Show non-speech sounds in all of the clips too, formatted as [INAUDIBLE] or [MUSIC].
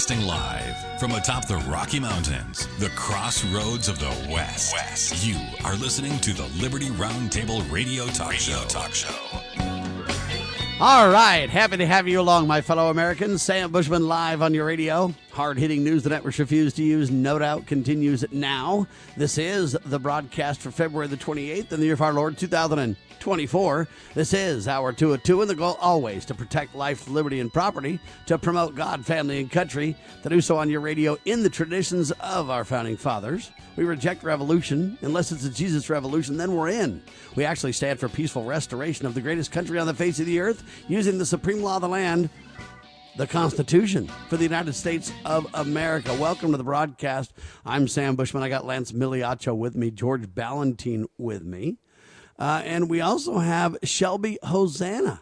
Broadcasting live from atop the Rocky Mountains, the crossroads of the West. West. You are listening to the Liberty Roundtable Radio Talk Radio Show. Talk Show. All right, happy to have you along, my fellow Americans. Sam Bushman live on your radio. Hard hitting news the networks refuse to use, no doubt, continues now. This is the broadcast for February the 28th in the year of our Lord 2024. This is our 2 of 2, and the goal always to protect life, liberty, and property, to promote God, family, and country, to do so on your radio in the traditions of our founding fathers. We reject revolution. Unless it's a Jesus revolution, then we're in. We actually stand for peaceful restoration of the greatest country on the face of the earth using the supreme law of the land, the Constitution for the United States of America. Welcome to the broadcast. I'm Sam Bushman. I got Lance Migliaccio with me, George Balloutine with me. Uh, and we also have Shelby Hosanna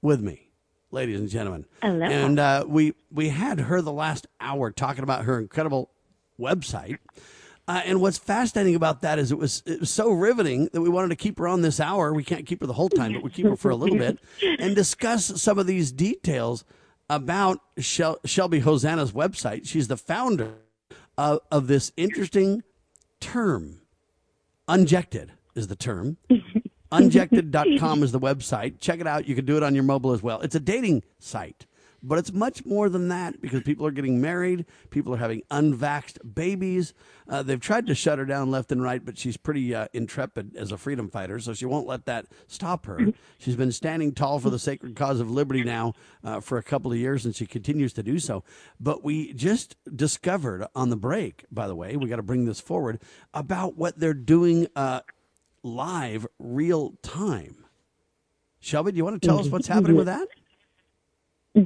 with me, ladies and gentlemen. Hello. And uh, we, we had her the last hour talking about her incredible website. Uh, and what's fascinating about that is it was it was so riveting that we wanted to keep her on this hour. We can't keep her the whole time, but we keep her for a little bit [LAUGHS] and discuss some of these details about Shel- Shelby Hosanna's website. She's the founder of, of this interesting term. Unjected is the term. [LAUGHS] Unjected.com is the website. Check it out. You can do it on your mobile as well. It's a dating site. But it's much more than that because people are getting married, people are having unvaxxed babies. Uh, they've tried to shut her down left and right, but she's pretty uh, intrepid as a freedom fighter, so she won't let that stop her. She's been standing tall for the sacred cause of liberty now uh, for a couple of years, and she continues to do so. But we just discovered on the break, by the way, we got to bring this forward about what they're doing uh, live, real time. Shelby, do you want to tell us what's happening with that?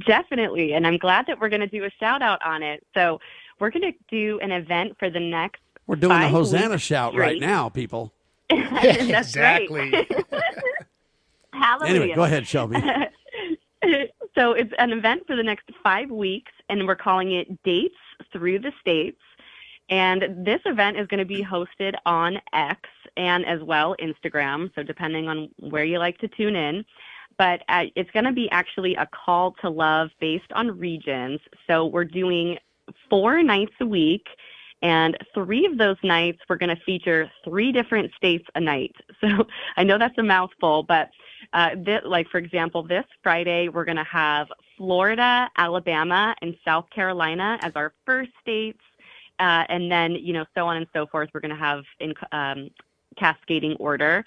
Definitely. And I'm glad that we're going to do a shout out on it. So we're going to do an event for the next. We're doing the Hosanna shout straight. right now, people. [LAUGHS] That's exactly. [LAUGHS] Right. Hallelujah. Anyway, go ahead, Shelby. [LAUGHS] so it's an event for the next five weeks, and we're calling it Dates Through the States. And this event is going to be hosted on X and as well Instagram. So depending on where you like to tune in. But uh, it's going to be actually a call to love based on regions. So we're doing four nights a week. And three of those nights, we're going to feature three different states a night. [LAUGHS] So I know that's a mouthful, but uh, like for example, this Friday we're going to have Florida, Alabama, and South Carolina as our first states, uh, and then you know so on and so forth. We're going to have in um, cascading order,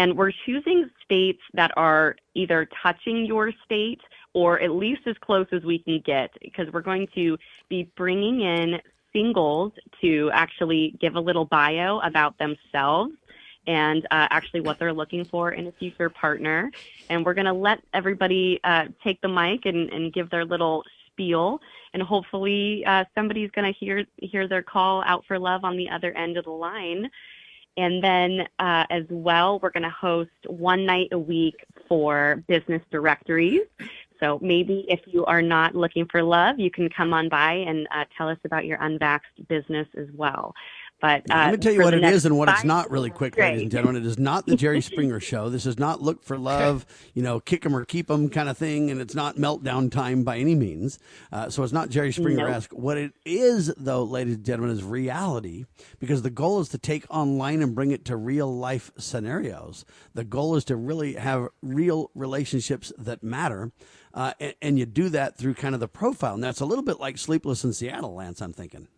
and we're choosing states that are either touching your state or at least as close as we can get, because we're going to be bringing in singles to actually give a little bio about themselves and uh, actually what they're looking for in a future partner. And we're going to let everybody uh, take the mic and, and give their little spiel. And hopefully, uh, somebody's going to hear hear their call out for love on the other end of the line. And then, uh, as well, we're going to host one night a week for business directories. So maybe if you are not looking for love, you can come on by and uh, tell us about your unvaxxed business as well. But uh, Let me tell you what it is and what it's not really quick, Great. ladies and gentlemen. It is not the Jerry Springer [LAUGHS] show. This is not look for love, you know, kick 'em or keep 'em kind of thing. And it's not meltdown time by any means. Uh, so it's not Jerry Springer esque. What it is, though, ladies and gentlemen, is reality because the goal is to take online and bring it to real life scenarios. The goal is to really have real relationships that matter. Uh, and, and you do that through kind of the profile. And that's a little bit like Sleepless in Seattle, Lance, I'm thinking.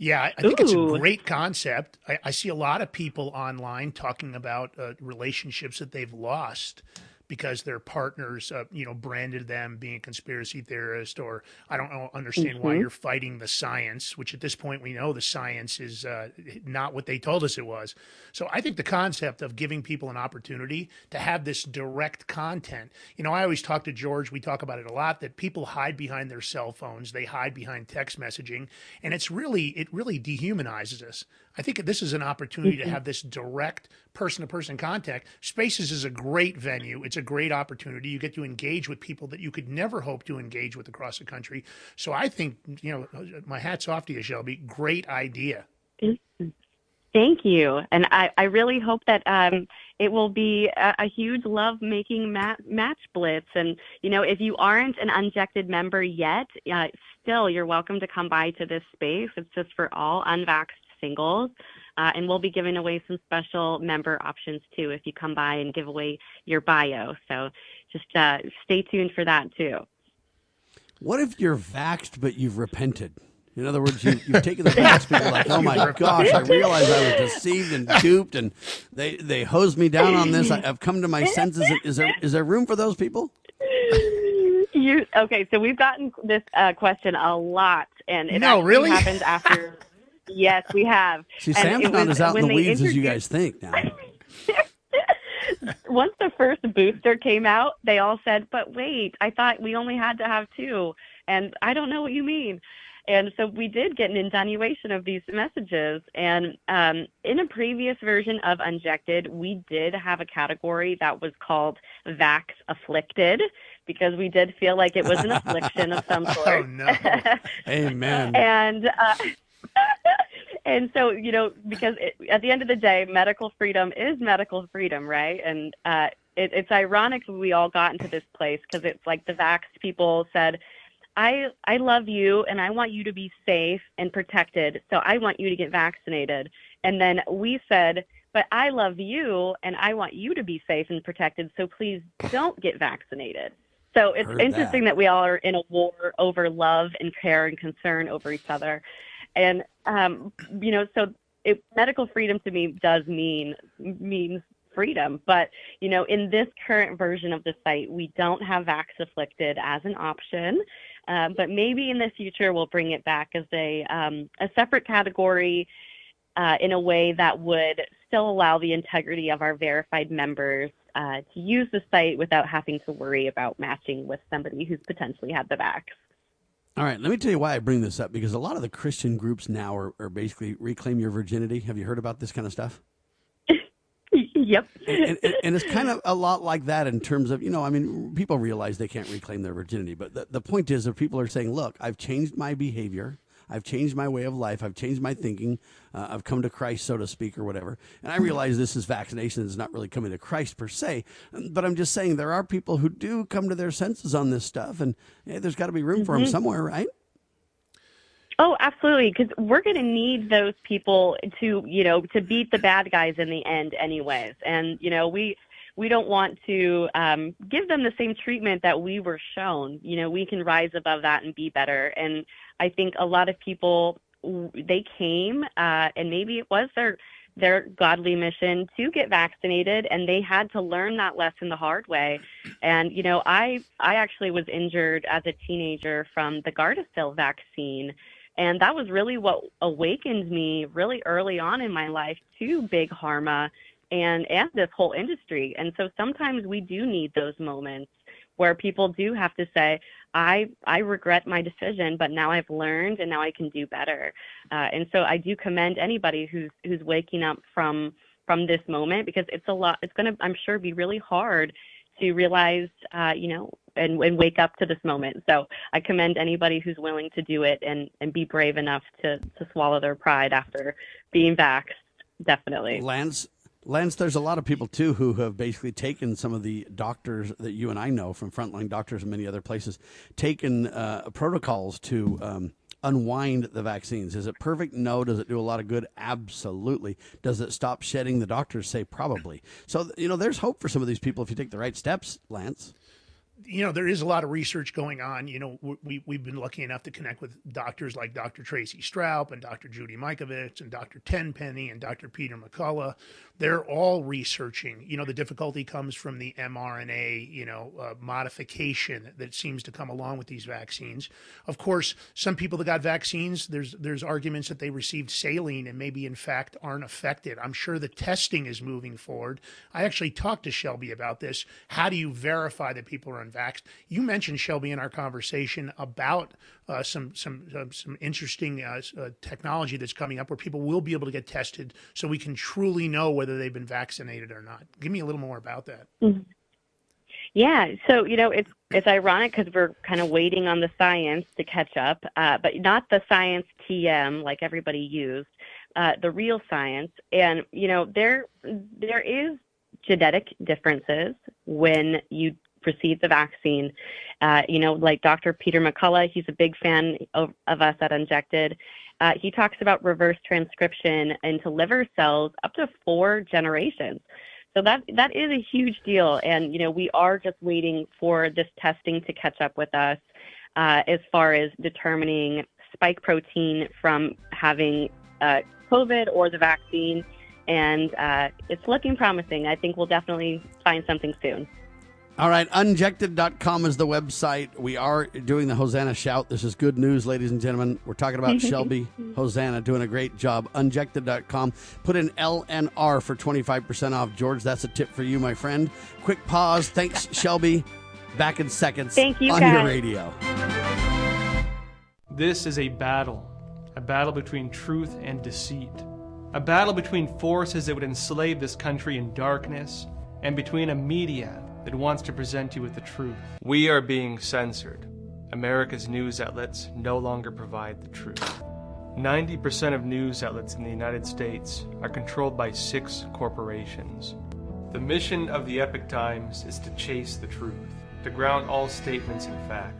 Yeah, I think it's a great concept. I, I see a lot of people online talking about uh, relationships that they've lost because their partners, uh, you know, branded them being a conspiracy theorist, or I don't know, understand why you're fighting the science. Which at this point we know the science is uh, not what they told us it was. So I think the concept of giving people an opportunity to have this direct content. You know, I always talk to George. We talk about it a lot that people hide behind their cell phones. They hide behind text messaging, and it's really it really dehumanizes us. I think this is an opportunity to have this direct person to person contact. Spaces is a great venue. It's a great opportunity. You get to engage with people that you could never hope to engage with across the country. So I think, you know, my hat's off to you, Shelby. Great idea. Thank you. And I, I really hope that um, it will be a, a huge love making mat- match blitz. And, you know, if you aren't an unjected member yet, uh, still you're welcome to come by to this space. It's just for all unvaxxed singles. Uh, and we'll be giving away some special member options too if you come by and give away your bio. So just uh, stay tuned for that too. What if you're vaxxed but you've repented? In other words, you, you've taken the vax people like, [LAUGHS] oh my gosh, I realize I was deceived and duped, and they they hosed me down on this. I, have come to my senses. Is there is there room for those people? You okay? So we've gotten this uh, question a lot, and it no, really happened after. Yes, we have. See, Sam's not as out in the weeds as you guys think now. [LAUGHS] Once the first booster came out, they all said, "But wait, I thought we only had to have two, and I don't know what you mean." And so we did get an insinuation of these messages. And um, in a previous version of Unjected, we did have a category that was called Vax Afflicted because we did feel like it was an affliction of some [LAUGHS] sort. Oh, no. Amen. [LAUGHS] and, uh, [LAUGHS] and so, you know, because it, at the end of the day, medical freedom is medical freedom, right? And uh, it, it's ironic we all got into this place because it's like the vax people said, I I love you and I want you to be safe and protected. So I want you to get vaccinated. And then we said, but I love you and I want you to be safe and protected. So please don't get vaccinated. So it's Heard interesting that. that. we all are in a war over love and care and concern over each other. And um, you know, so it, medical freedom to me does mean means freedom. But you know, in this current version of the site, we don't have vax afflicted as an option. Um, but maybe in the future we'll bring it back as a um, a separate category uh, in a way that would still allow the integrity of our verified members uh, to use the site without having to worry about matching with somebody who's potentially had the vax. All right, let me tell you why I bring this up because a lot of the Christian groups now are, are basically reclaim your virginity. Have you heard about this kind of stuff? [LAUGHS] yep. and, and, and, it's kind of a lot like that in terms of, you know, I mean, people realize they can't reclaim their virginity. But the, the point is, if people are saying, look, I've changed my behavior, I've changed my way of life, I've changed my thinking, uh, I've come to Christ, so to speak, or whatever. And I realize this is vaccination is not really coming to Christ per se. But I'm just saying there are people who do come to their senses on this stuff. And hey, there's got to be room mm-hmm. for them somewhere, right? Oh, absolutely. Because we're going to need those people to, you know, to beat the bad guys in the end, anyways. And you know, we we don't want to um, give them the same treatment that we were shown. You know, we can rise above that and be better. And I think a lot of people they came, uh, and maybe it was their their godly mission to get vaccinated and they had to learn that lesson the hard way and you know i i actually was injured as a teenager from the gardasil vaccine and that was really what awakened me really early on in my life to big pharma and, and this whole industry. And so sometimes we do need those moments where people do have to say, I, I regret my decision, but now I've learned and now I can do better. Uh, and so I do commend anybody who's, who's waking up from, from this moment because it's a lot, it's going to, I'm sure, be really hard to realize, uh, you know, and, and wake up to this moment. So I commend anybody who's willing to do it and, and be brave enough to, to swallow their pride after being vaxxed. Definitely. Lance, Lance, there's a lot of people too who have basically taken some of the doctors that you and I know from frontline doctors and many other places, taken uh, protocols to um, unwind the vaccines. Is it perfect? No. Does it do a lot of good? Absolutely. Does it stop shedding? The doctors say probably. So, you know, there's hope for some of these people if you take the right steps, Lance you know, there is a lot of research going on. You know, we, we've been lucky enough to connect with doctors like Dr. Tracy Straub and Dr. Judy Mikovits and Dr. Tenpenny and Dr. Peter McCullough. They're all researching. You know, the difficulty comes from the mRNA, you know, uh, modification that seems to come along with these vaccines. Of course, some people that got vaccines, there's there's arguments that they received saline and maybe in fact aren't affected. I'm sure the testing is moving forward. I actually talked to Shelby about this. How do you verify that people are unvaxxed? You mentioned Shelby in our conversation about uh, some some uh, some interesting uh, uh, technology that's coming up where people will be able to get tested, so we can truly know whether they've been vaccinated or not. Give me a little more about that. Mm-hmm. Yeah, so you know it's it's ironic because we're kind of waiting on the science to catch up, uh, but not the science TM like everybody used, uh, the real science. And you know there there is genetic differences when you receive the vaccine. Uh, you know, like Dr. Peter McCullough, he's a big fan of, of us at Unjected. Uh, he talks about reverse transcription into liver cells up to four generations. So that that is a huge deal, and you know we are just waiting for this testing to catch up with us uh, as far as determining spike protein from having uh, COVID or the vaccine, and uh, it's looking promising. I think we'll definitely find something soon. All right, unjected.com is the website. We are doing the Hosanna shout. This is good news, ladies and gentlemen. We're talking about [LAUGHS] Shelby Hosanna doing a great job. Unjected.com. Put in LNR for 25% off. George, that's a tip for you, my friend. Quick pause. Thanks, [LAUGHS] Shelby. Back in seconds Thank you, on guys. your radio. This is a battle, a battle between truth and deceit, a battle between forces that would enslave this country in darkness, and between a media that wants to present you with the truth. We are being censored. America's news outlets no longer provide the truth. 90% of news outlets in the United States are controlled by six corporations. The mission of the Epoch Times is to chase the truth, to ground all statements in fact.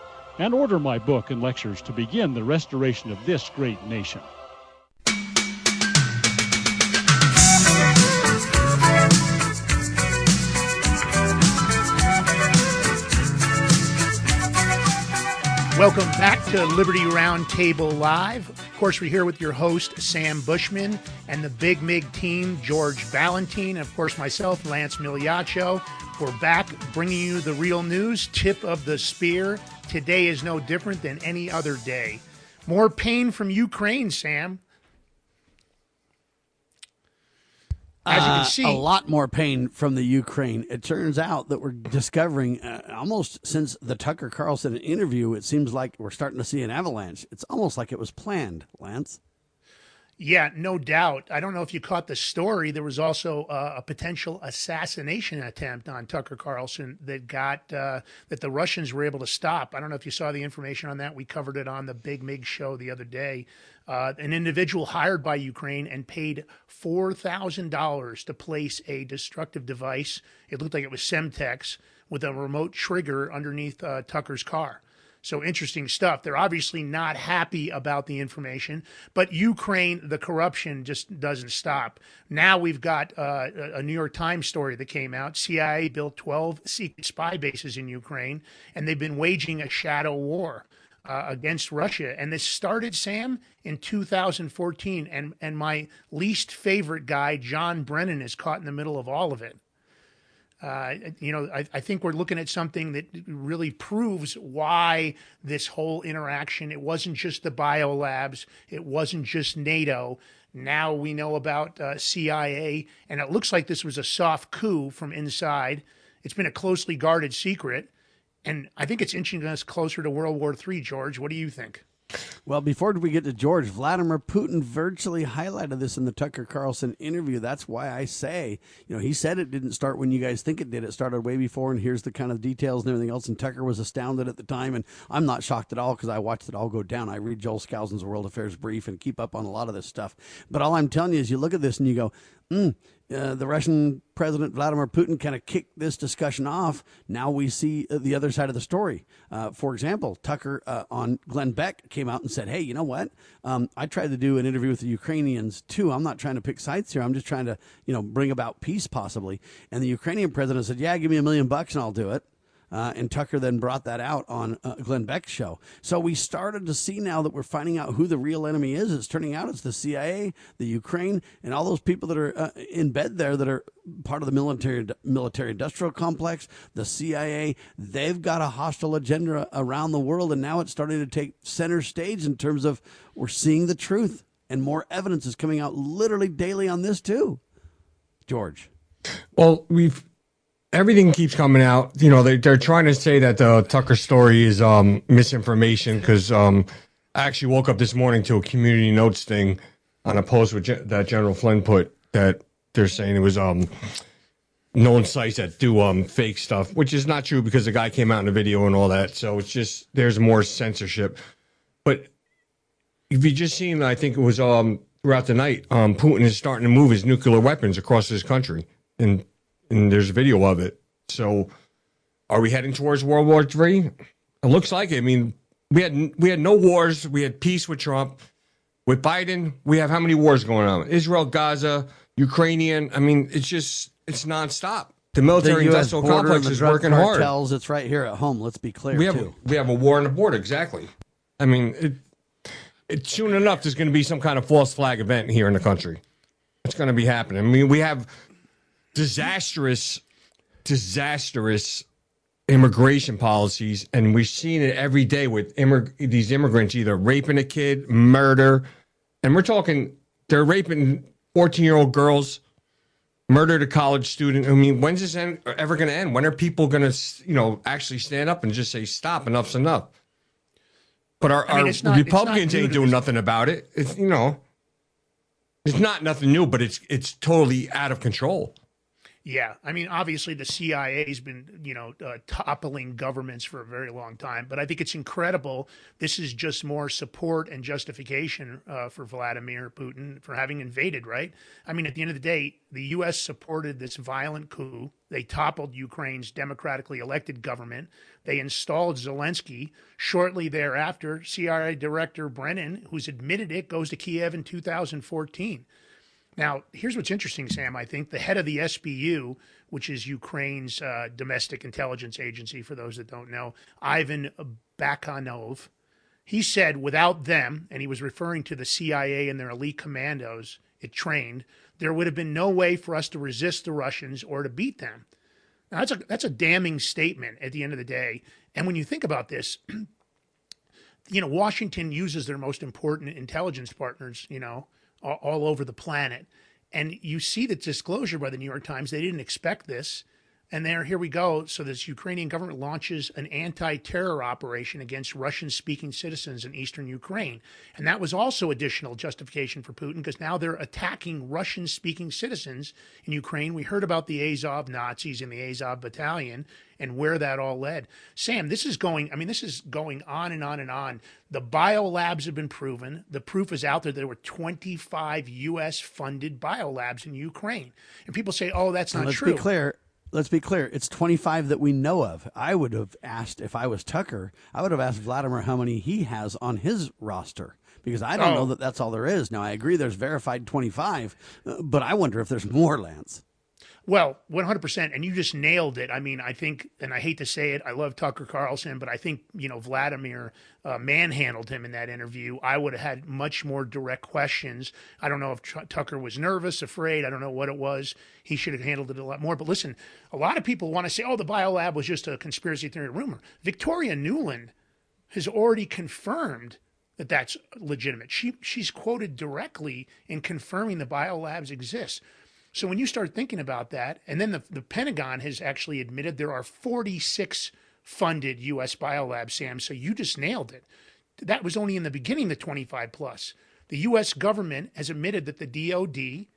and order my book and lectures to begin the restoration of this great nation. Welcome back to Liberty Roundtable Live. Course, we're here with your host, Sam Bushman, and the Big Mig team, George Valentine, and of course, myself, Lance Migliaccio. We're back bringing you the real news, tip of the spear. Today is no different than any other day. More pain from Ukraine, Sam. As you Uh, can see, a lot more pain from the Ukraine. It turns out that we're discovering uh, almost since the Tucker Carlson interview, it seems like we're starting to see an avalanche. It's almost like it was planned, Lance. Yeah, no doubt. I don't know if you caught the story. There was also uh, a potential assassination attempt on Tucker Carlson that got uh, that the Russians were able to stop. I don't know if you saw the information on that. We covered it on the Big Mig show the other day. Uh, an individual hired by Ukraine and paid four thousand dollars to place a destructive device. It looked like it was Semtex with a remote trigger underneath uh, Tucker's car. So interesting stuff. They're obviously not happy about the information, but Ukraine, the corruption just doesn't stop. Now we've got uh, a New York Times story that came out. CIA built 12 secret spy bases in Ukraine, and they've been waging a shadow war. Uh, against Russia, and this started, Sam, in 2014. And and my least favorite guy, John Brennan, is caught in the middle of all of it. Uh, you know, I, I think we're looking at something that really proves why this whole interaction. It wasn't just the biolabs. It wasn't just NATO. Now we know about uh, CIA, and it looks like this was a soft coup from inside. It's been a closely guarded secret, and I think it's inching us closer to World War III. George, what do you think? Well, before we get to George, Vladimir Putin virtually highlighted this in the Tucker Carlson interview. That's why I say, you know, he said it didn't start when you guys think it did. It started way before, and here's the kind of details and everything else. And Tucker was astounded at the time, and I'm not shocked at all because I watched it all go down. I read Joel Skousen's World Affairs Brief and keep up on a lot of this stuff. But all I'm telling you is, you look at this and you go, mm, uh, the Russian President Vladimir Putin kind of kicked this discussion off. Now we see uh, the other side of the story. Uh, for example, Tucker uh, on Glenn Beck came out and said, "Hey, you know what? Um, I tried to do an interview with the Ukrainians too. I'm not trying to pick sides here. I'm just trying to, you know, bring about peace possibly." And the Ukrainian president said, "Yeah, give me a million bucks and I'll do it." Uh, and Tucker then brought that out on uh, Glenn Beck's show. So we started to see now that we're finding out who the real enemy is. It's turning out it's the CIA, the Ukraine, and all those people that are uh, in bed there that are part of the military military industrial complex. The CIA, they've got a hostile agenda around the world, and now it's starting to take center stage in terms of we're seeing the truth, and more evidence is coming out literally daily on this too. George. Well, we've everything keeps coming out. You know, they, they're trying to say that the Tucker story is um, misinformation because um, I actually woke up this morning to a community notes thing on a post with that General Flynn put that they're saying it was um, known sites that do um, fake stuff, which is not true because the guy came out in a video and all that. So it's just there's more censorship. But if you just seen, I think it was um, throughout the night, um, Putin is starting to move his nuclear weapons across his country and and there's a video of it. So, are we heading towards World War Three? It looks like it. I mean, we had we had no wars. We had peace with Trump. With Biden, we have how many wars going on? Israel, Gaza, Ukrainian. I mean, it's just it's nonstop. The military the industrial complex is working hard. cartels, It's right here at home. Let's be clear We have too. we have a war on the border. Exactly. I mean, it, it soon enough there's going to be some kind of false flag event here in the country. It's going to be happening. I mean, we have disastrous, disastrous immigration policies, and we've seen it every day with immig- these immigrants either raping a kid, murder, and we're talking they're raping 14 year old girls, murdered a college student. I mean, when's this end, ever going to end? When are people going to, you know, actually stand up and just say, stop, enough's enough? But our, I mean, our not- Republicans ain't doing nothing about it. It's, you know, it's not nothing new, but it's it's totally out of control. Yeah, I mean, obviously the CIA's been, you know, uh, toppling governments for a very long time, but I think it's incredible. This is just more support and justification uh, for Vladimir Putin for having invaded, right? I mean, at the end of the day, the U.S. supported this violent coup. They toppled Ukraine's democratically elected government. They installed Zelensky. Shortly thereafter, CIA Director Brennan, who's admitted it, goes to Kiev in 2014. Now, here's what's interesting, Sam. I think the head of the SBU, which is Ukraine's uh, domestic intelligence agency, for those that don't know, Ivan Bakanov, he said without them, and he was referring to the CIA and their elite commandos it trained, there would have been no way for us to resist the Russians or to beat them. Now, that's a that's a damning statement at the end of the day. And when you think about this, [CLEARS THROAT] you know, Washington uses their most important intelligence partners, you know, all, over the planet. And you see the disclosure by the New York Times. They didn't expect this. And there, here we go. So this Ukrainian government launches an anti-terror operation against Russian-speaking citizens in eastern Ukraine, and that was also additional justification for Putin because now they're attacking Russian-speaking citizens in Ukraine. We heard about the Azov Nazis in the Azov Battalion and where that all led. Sam, this is going. I mean, this is going on and on and on. The biolabs have been proven. The proof is out there. There were 25 U.S.-funded biolabs in Ukraine, and people say, "Oh, that's not let's true." be clear. Let's be clear. It's 25 that we know of. I would have asked if I was Tucker. I would have asked Vladimir how many he has on his roster because I don't Oh. know that that's all there is. Now I agree there's verified 25, uh, but I wonder if there's more Lance. Well, 100%. And you just nailed it. I mean, I think, and I hate to say it, I love Tucker Carlson, but I think, you know, Vladimir uh, manhandled him in that interview. I would have had much more direct questions. I don't know if Tucker was nervous, afraid. I don't know what it was. He should have handled it a lot more. But listen, a lot of people want to say, oh, the biolab was just a conspiracy theory rumor. Victoria Nuland has already confirmed that that's legitimate. She she's quoted directly in confirming the biolabs exist. So when you start thinking about that, and then the, the Pentagon has actually admitted there are 46 funded U.S. biolabs, Sam. So you just nailed it. that was only in the beginning, the 25 plus. The U.S. government has admitted that the DOD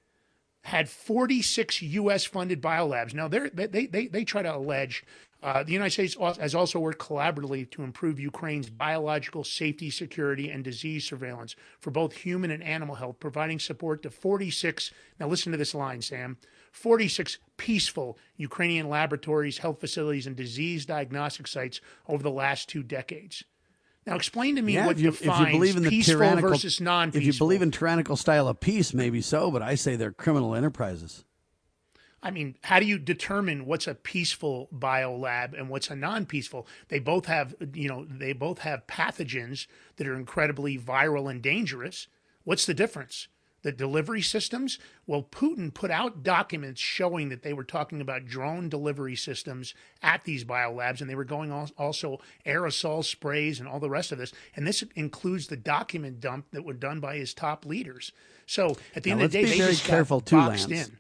had 46 U.S. funded biolabs. Now, they they, they, they try to allege uh, the United States has also worked collaboratively to improve Ukraine's biological safety, security, and disease surveillance for both human and animal health, providing support to 46. Now, listen to this line, Sam 46 peaceful Ukrainian laboratories, health facilities, and disease diagnostic sites over the last two decades. Now, explain to me yeah, what you, defines if you believe in the peaceful tyrannical, versus non-peaceful. If you believe in tyrannical style of peace, maybe so, but I say they're criminal enterprises. I mean, how do you determine what's a peaceful biolab and what's a non-peaceful? They both have, you know, they both have pathogens that are incredibly viral and dangerous. What's the difference? The delivery systems? Well, Putin put out documents showing that they were talking about drone delivery systems at these biolabs, and they were going also aerosol sprays and all the rest of this. And this includes the document dump that were done by his top leaders. So at the now, end of the day, be they very just careful got too, boxed Lance. in.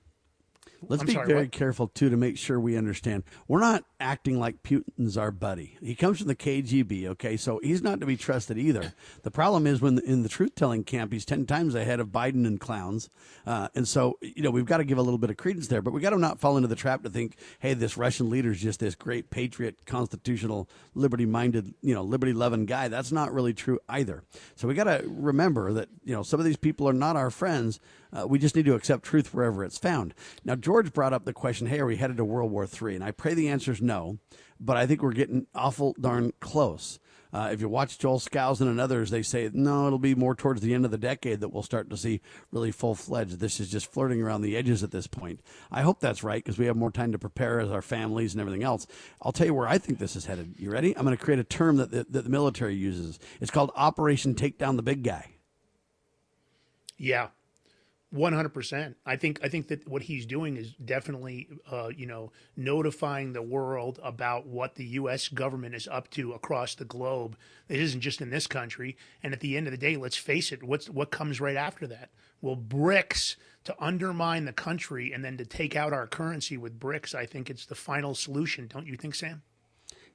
Let's I'm be sorry, very what? careful too to make sure we understand. We're not acting like Putin's our buddy. He comes from the KGB, okay, so he's not to be trusted either. The problem is when in the truth-telling camp, he's ten times ahead of Biden and clowns, uh, and so you know we've got to give a little bit of credence there. But we got to not fall into the trap to think, hey, this Russian leader is just this great patriot, constitutional, liberty-minded, you know, liberty-loving guy. That's not really true either. So we got to remember that you know some of these people are not our friends. Uh, we just need to accept truth wherever it's found. Now, George brought up the question, hey, are we headed to World War III? And I pray the answer is no, but I think we're getting awful darn close. Uh, if you watch Joel Skousen and others, they say, no, it'll be more towards the end of the decade that we'll start to see really full fledged. This is just flirting around the edges at this point. I hope that's right because we have more time to prepare as our families and everything else. I'll tell you where I think this is headed. You ready? I'm going to create a term that the, that the military uses. It's called Operation Take Down the Big Guy. Yeah, one hundred percent. I think I think that what he's doing is definitely, uh, you know, notifying the world about what the U.S. government is up to across the globe. It isn't just in this country. And at the end of the day, let's face it. What's what comes right after that? Well, BRICS to undermine the country and then to take out our currency with BRICS. I think it's the final solution. Don't you think, Sam?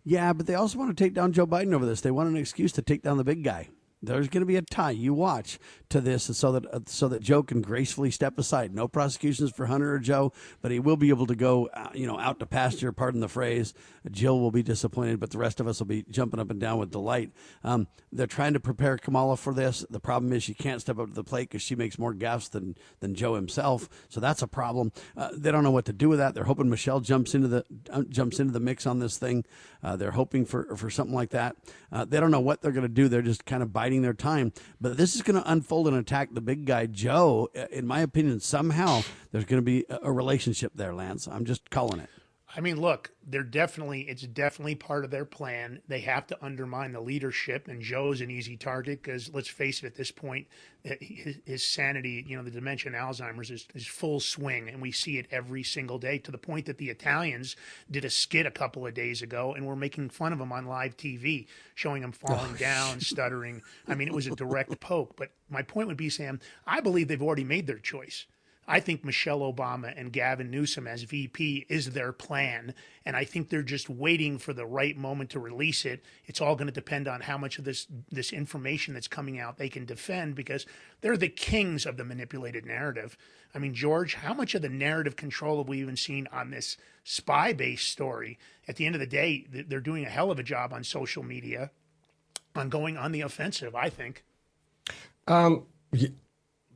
Yeah, but they also want to take down Joe Biden over this. They want an excuse to take down the big guy. There's going to be a tie. You watch to this, so that uh, so that Joe can gracefully step aside. No prosecutions for Hunter or Joe, but he will be able to go, uh, you know, out to pasture. Pardon the phrase. Jill will be disappointed, but the rest of us will be jumping up and down with delight. Um, they're trying to prepare Kamala for this. The problem is she can't step up to the plate because she makes more gaffes than than Joe himself. So that's a problem. Uh, they don't know what to do with that. They're hoping Michelle jumps into the uh, jumps into the mix on this thing. Uh, they're hoping for for something like that. Uh, they don't know what they're going to do. They're just kind of biting their time. But this is going to unfold and attack the big guy, Joe. Uh, in my opinion, somehow there's going to be a, a relationship there, Lance. I'm just calling it. I mean, look, they're definitely it's definitely part of their plan. They have to undermine the leadership, and Joe's an easy target because let's face it, at this point, eh, his, his sanity, you know, the dementia and Alzheimer's is, is full swing, and we see it every single day to the point that the Italians did a skit a couple of days ago, and we're making fun of him on live TV, showing him falling down, [LAUGHS] stuttering. I mean, it was a direct poke. But my point would be, Sam, I believe they've already made their choice. I think Michelle Obama and Gavin Newsom as VP is their plan. And I think they're just waiting for the right moment to release it. It's all going to depend on how much of this, this information that's coming out they can defend because they're the kings of the manipulated narrative. I mean, George, how much of the narrative control have we even seen on this spy based story? At the end of the day, they're doing a hell of a job on social media on going on the offensive, I think. Um,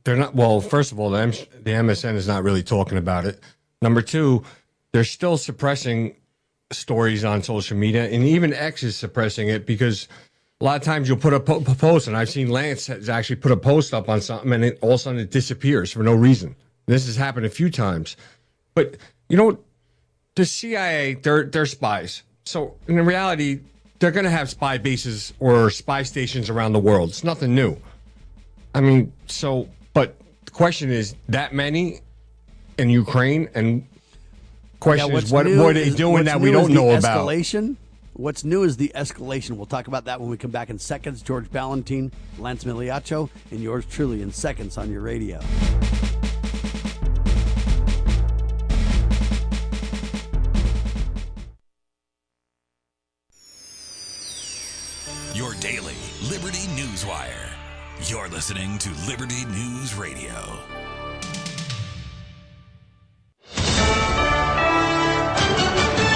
they're not. Well, first of all, the, M- the MSN is not really talking about it. Number two, they're still suppressing stories on social media, and even X is suppressing it because a lot of times you'll put a po- post, and I've seen Lance has actually put a post up on something, and it, all of a sudden it disappears for no reason. This has happened a few times, but you know, the CIA, they're they're spies. So in reality, they're going to have spy bases or spy stations around the world. It's nothing new. I mean, so, but the question is that many in Ukraine, and question Yeah, is what what are they is- doing what's that we new is don't the know about? Escalation. What's new is the escalation. We'll talk about that when we come back in seconds. George Ballantyne, Lance Migliaccio, and yours truly in seconds on your radio. Your daily Liberty News Newswire. You're listening to Liberty News Radio.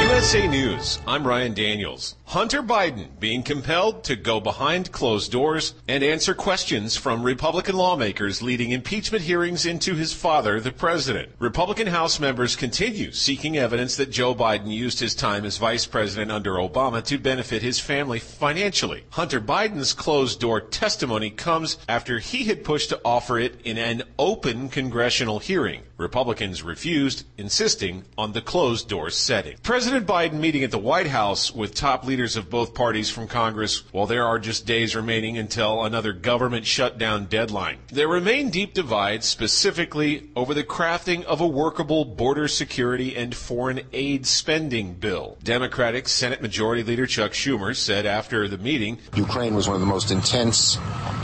USA News, I'm Ryan Daniels. Hunter Biden being compelled to go behind closed doors and answer questions from Republican lawmakers leading impeachment hearings into his father, the president. Republican House members continue seeking evidence that Joe Biden used his time as vice president under Obama to benefit his family financially. Hunter Biden's closed door testimony comes after he had pushed to offer it in an open congressional hearing. Republicans refused, insisting on the closed door setting. President Biden meeting at the White House with top leaders of both parties from Congress while there are just days remaining until another government shutdown deadline. There remain deep divides specifically over the crafting of a workable border security and foreign aid spending bill. Democratic Senate Majority Leader Chuck Schumer said after the meeting Ukraine was one of the most intense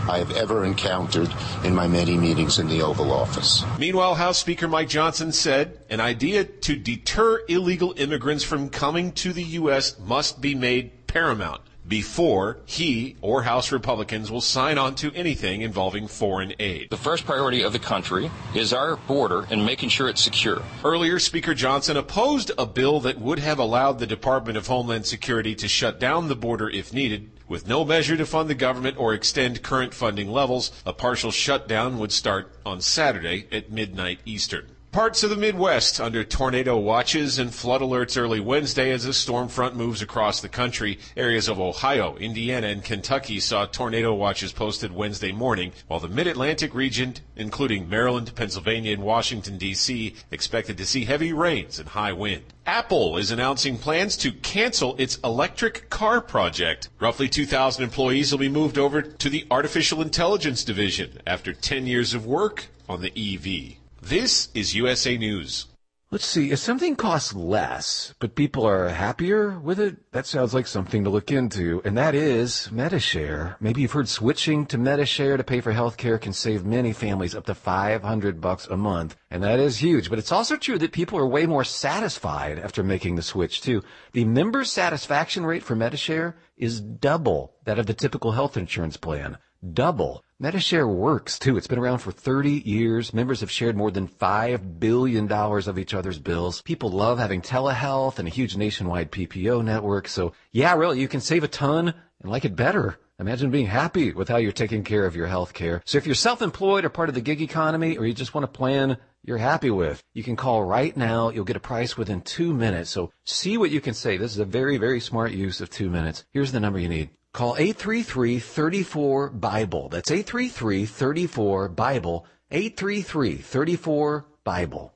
I have ever encountered in my many meetings in the Oval Office. Meanwhile, House Speaker Mike Johnson said an idea to deter illegal immigrants from coming to the U.S. must be made paramount before he or House Republicans will sign on to anything involving foreign aid. The first priority of the country is our border and making sure it's secure. Earlier, Speaker Johnson opposed a bill that would have allowed the Department of Homeland Security to shut down the border if needed. With no measure to fund the government or extend current funding levels, a partial shutdown would start on Saturday at midnight Eastern. Parts of the Midwest under tornado watches and flood alerts early Wednesday as a storm front moves across the country. Areas of Ohio, Indiana, and Kentucky saw tornado watches posted Wednesday morning, while the mid Atlantic region, including Maryland, Pennsylvania, and Washington, D.C., expected to see heavy rains and high wind. Apple is announcing plans to cancel its electric car project. Roughly 2,000 employees will be moved over to the Artificial Intelligence Division after 10 years of work on the EV. This is USA News. Let's see, if something costs less, but people are happier with it, that sounds like something to look into, and that is Medi-Share. Maybe you've heard switching to Medi-Share to pay for healthcare can save many families up to 500 bucks a month, and that is huge. But it's also true that people are way more satisfied after making the switch too. The member satisfaction rate for Medi-Share is double that of the typical health insurance plan. Double. Medi-Share works too. It's been around for 30 years. Members have shared more than $5 billion of each other's bills. People love having telehealth and a huge nationwide PPO network. So yeah, really, you can save a ton and like it better. Imagine being happy with how you're taking care of your health care. So if you're self-employed or part of the gig economy or you just want a plan you're happy with, you can call right now. You'll get a price within two minutes. So see what you can save. This is a very, very smart use of two minutes. Here's the number you need. Call 833-34-BIBLE. That's 833-34-BIBLE. 833-34-BIBLE.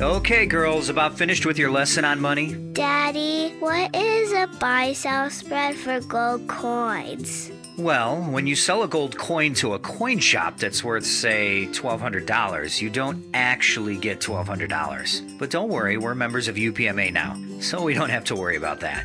Okay, girls, about finished with your lesson on money? Daddy, what is a buy sell spread for gold coins? Well, when you sell a gold coin to a coin shop that's worth, say, $1,200, you don't actually get $1,200. But don't worry, we're members of UPMA now, so we don't have to worry about that.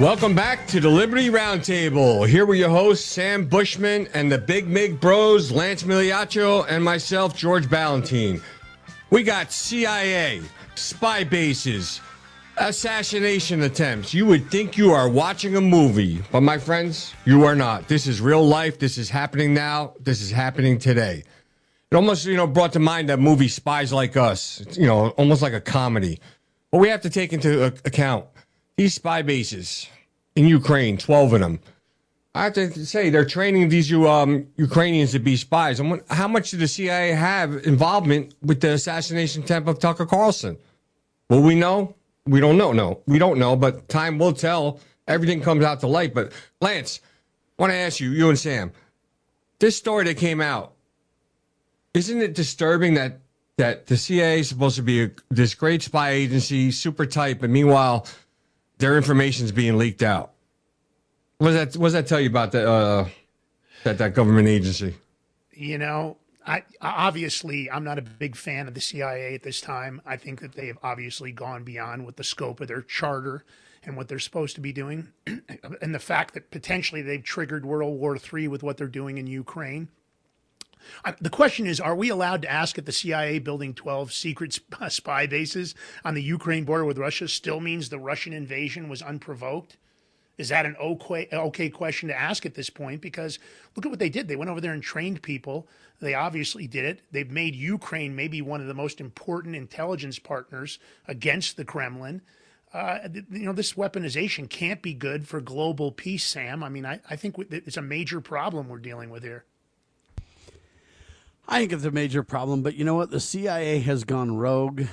Welcome back to the Liberty Roundtable. Here with your hosts, Sam Bushman and the Big Mig Bros, Lance Migliaccio, and myself, George Balloutine. We got CIA, spy bases, assassination attempts. You would think you are watching a movie, but my friends, you are not. This is real life. This is happening now. This is happening today. It almost, you know, brought to mind that movie Spies Like Us. It's, you know, almost like a comedy. But we have to take into account these spy bases in Ukraine, 12 of them. I have to say, they're training these um, Ukrainians to be spies. And how much did the CIA have involvement with the assassination attempt of Tucker Carlson? Will we know? We don't know. No, we don't know, but time will tell. Everything comes out to light. But Lance, I want to ask you, you and Sam, this story that came out, isn't it disturbing that that the CIA is supposed to be a, this great spy agency, super tight, but meanwhile, their information is being leaked out. What does that what does that tell you about the uh, that that government agency? You know, I obviously I'm not a big fan of the CIA at this time. I think that they have obviously gone beyond what the scope of their charter and what they're supposed to be doing, [CLEARS THROAT] and the fact that potentially they've triggered World War III with what they're doing in Ukraine. The question is, are we allowed to ask if the CIA building 12 secret [LAUGHS] spy bases on the Ukraine border with Russia still means the Russian invasion was unprovoked? Is that an okay, okay question to ask at this point? Because look at what they did. They went over there and trained people. They obviously did it. They've made Ukraine maybe one of the most important intelligence partners against the Kremlin. Uh, you know, this weaponization can't be good for global peace, Sam. I mean, I, I think it's a major problem we're dealing with here. I think it's a major problem, but you know what? The CIA has gone rogue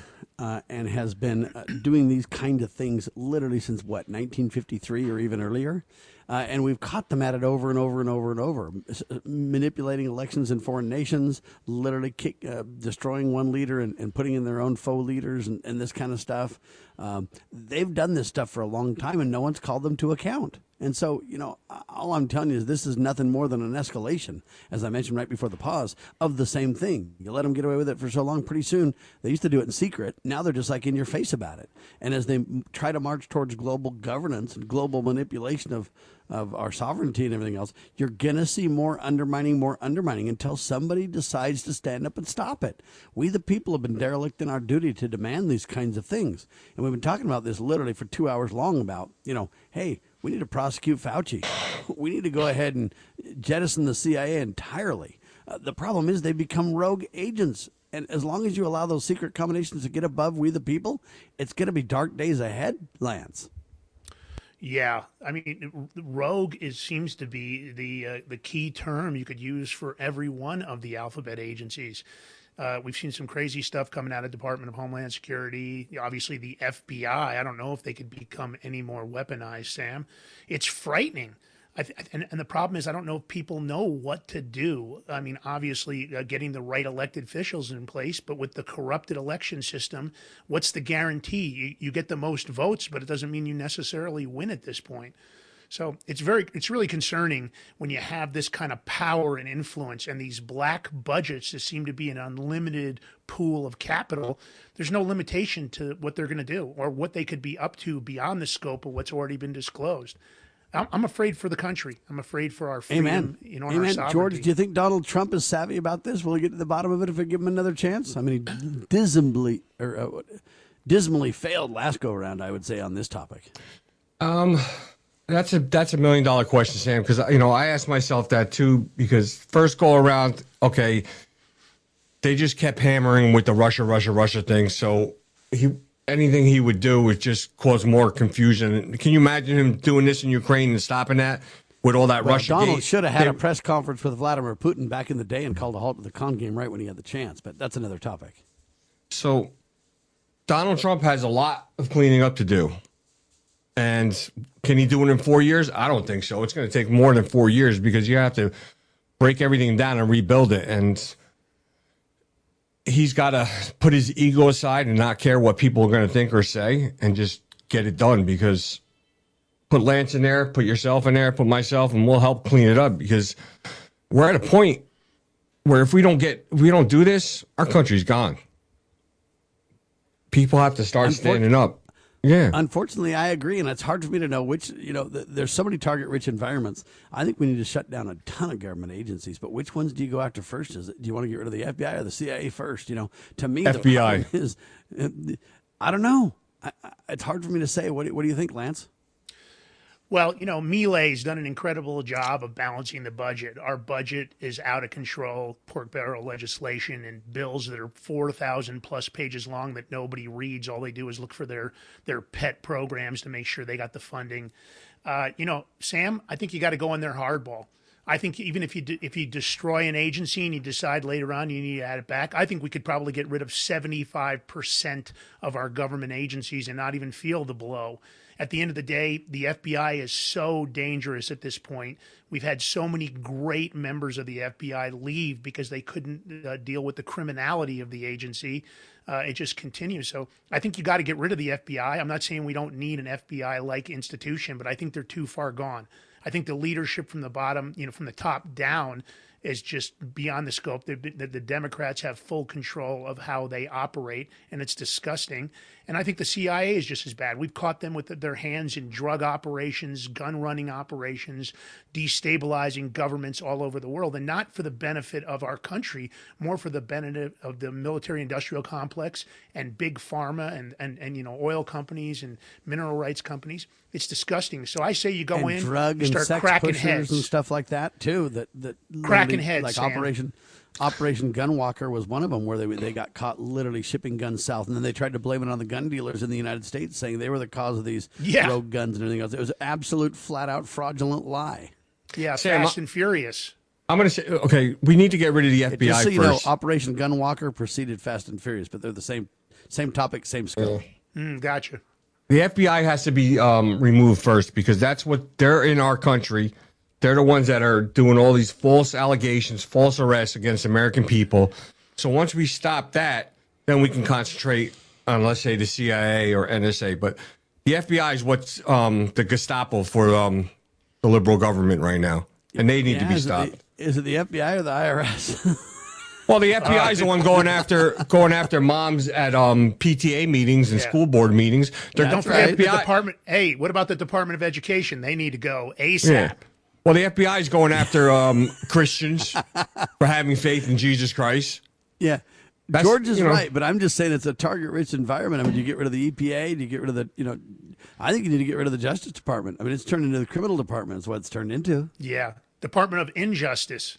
uh, and has been uh, doing these kind of things literally since what 1953 or even earlier. Uh, and we've caught them at it over and over and over and over, uh, manipulating elections in foreign nations, literally kick, uh, destroying one leader and, and, putting in their own faux leaders and, and this kind of stuff. Um, they've done this stuff for a long time, and no one's called them to account. And so, you know, all I'm telling you is this is nothing more than an escalation, as I mentioned right before the pause, of the same thing. You let them get away with it for so long, pretty soon they used to do it in secret. Now they're just like in your face about it. And as they try to march towards global governance and global manipulation of of our sovereignty and everything else, you're going to see more undermining, more undermining until somebody decides to stand up and stop it. We, the people, have been derelict in our duty to demand these kinds of things. And we've been talking about this literally for two hours long about, you know, hey, we need to prosecute Fauci. We need to go ahead and jettison the CIA entirely. Uh, the problem is they become rogue agents. And as long as you allow those secret combinations to get above we the people, it's going to be dark days ahead, Lance. Yeah, I mean, rogue is seems to be the uh, the key term you could use for every one of the alphabet agencies. Uh, we've seen some crazy stuff coming out of Department of Homeland Security. Obviously, the FBI. I don't know if they could become any more weaponized. Sam, it's frightening. Th- and, and, the problem is, I don't know if people know what to do. I mean, obviously, uh, getting the right elected officials in place, but with the corrupted election system, what's the guarantee? You, you get the most votes, but it doesn't mean you necessarily win at this point. So it's very, it's really concerning when you have this kind of power and influence and these black budgets that seem to be an unlimited pool of capital. There's no limitation to what they're going to do or what they could be up to beyond the scope of what's already been disclosed. I'm, afraid for the country. I'm afraid for our freedom. Amen. You know, Amen. George, do you think Donald Trump is savvy about this? Will he get to the bottom of it if we give him another chance? I mean, he dismally or uh, dismally failed last go around. I would say on this topic. Um, that's a that's a million dollar question, Sam. Because you know I asked myself that too. Because first go around, okay, they just kept hammering with the Russia, Russia, Russia thing. So he anything he would do would just cause more confusion. Can you imagine him doing this in Ukraine and stopping that? with all that Well, Russia. Donald gate, should have had they- a press conference with Vladimir Putin back in the day and called a halt to the con game right when he had the chance. But that's another topic. So Donald Trump has a lot of cleaning up to do. And can he do it in four years? I don't think so. It's going to take more than four years because you have to break everything down and rebuild it. And he's got to put his ego aside and not care what people are going to think or say and just get it done because put Lance in there, put yourself in there, put myself, and we'll help clean it up because we're at a point where if we don't get, if we don't do this, our country's gone. People have to start standing up. Yeah. Unfortunately, I agree, and it's hard for me to know which. You know, th- there's so many target-rich environments. I think we need to shut down a ton of government agencies. But which ones do you go after first? Is it, do you want to get rid of the FBI or the CIA first? You know, to me, the FBI. is, uh, I don't know. I, I, it's hard for me to say. What do, what do you think, Lance? Well, you know, Milei's done an incredible job of balancing the budget. Our budget is out of control. Pork barrel legislation and bills that are four thousand plus pages long that nobody reads. All they do is look for their their pet programs to make sure they got the funding. Uh, you know, Sam, I think you got to go in there hardball. I think even if you if you destroy an agency and you decide later on you need to add it back, I think we could probably get rid of seventy five percent of our government agencies and not even feel the blow at the end of the day, the FBI is so dangerous at this point. We've had so many great members of the FBI leave because they couldn't uh, deal with the criminality of the agency. Uh, it just continues. So I think you got to get rid of the FBI. I'm not saying we don't need an FBI like institution, but I think they're too far gone. I think the leadership from the bottom, you know, from the top down, is just beyond the scope. The, the, the Democrats have full control of how they operate, and it's disgusting. And I think the CIA is just as bad. We've caught them with their hands in drug operations, gun running operations, destabilizing governments all over the world, and not for the benefit of our country, more for the benefit of the military industrial complex and big pharma and, and, and you know oil companies and mineral rights companies. It's disgusting. So I say you go and in, drug you and start sex cracking heads. and stuff like that too. That that Cracking heads, like Sam. Operation Operation Gunwalker was one of them, where they they got caught literally shipping guns south, and then they tried to blame it on the gun dealers in the United States, saying they were the cause of these Yeah. rogue guns and everything else. It was an absolute, flat out fraudulent lie. Yeah, Sam, Fast I- and Furious. I'm going to say, okay, we need to get rid of the FBI Just so you first. know, Operation Gunwalker preceded Fast and Furious, but they're the same same topic, same scope. Mm, gotcha. The FBI has to be um, removed first because that's what they're in our country. They're the ones that are doing all these false allegations, false arrests against American people. So once we stop that, then we can concentrate on, let's say, the CIA or NSA. But the FBI is what's um, the Gestapo for um, the liberal government right now, and they need to be is it the- stopped. Is it the FBI or the IRS? [LAUGHS] Well, the FBI is the one going after going after moms at um, PTA meetings and Yeah. school board meetings. They're Don't the forget the FBI department. Hey, what about the Department of Education? They need to go ASAP. Yeah. Well, the FBI is going after um, Christians for having faith in Jesus Christ. Yeah. That's- George is you know- right, but I'm just saying it's a target-rich environment. I mean, do you get rid of the EPA? Do you get rid of the, you know, I think you need to get rid of the Justice Department. I mean, it's turned into the criminal department. Is what it's turned into. Yeah, Department of Injustice.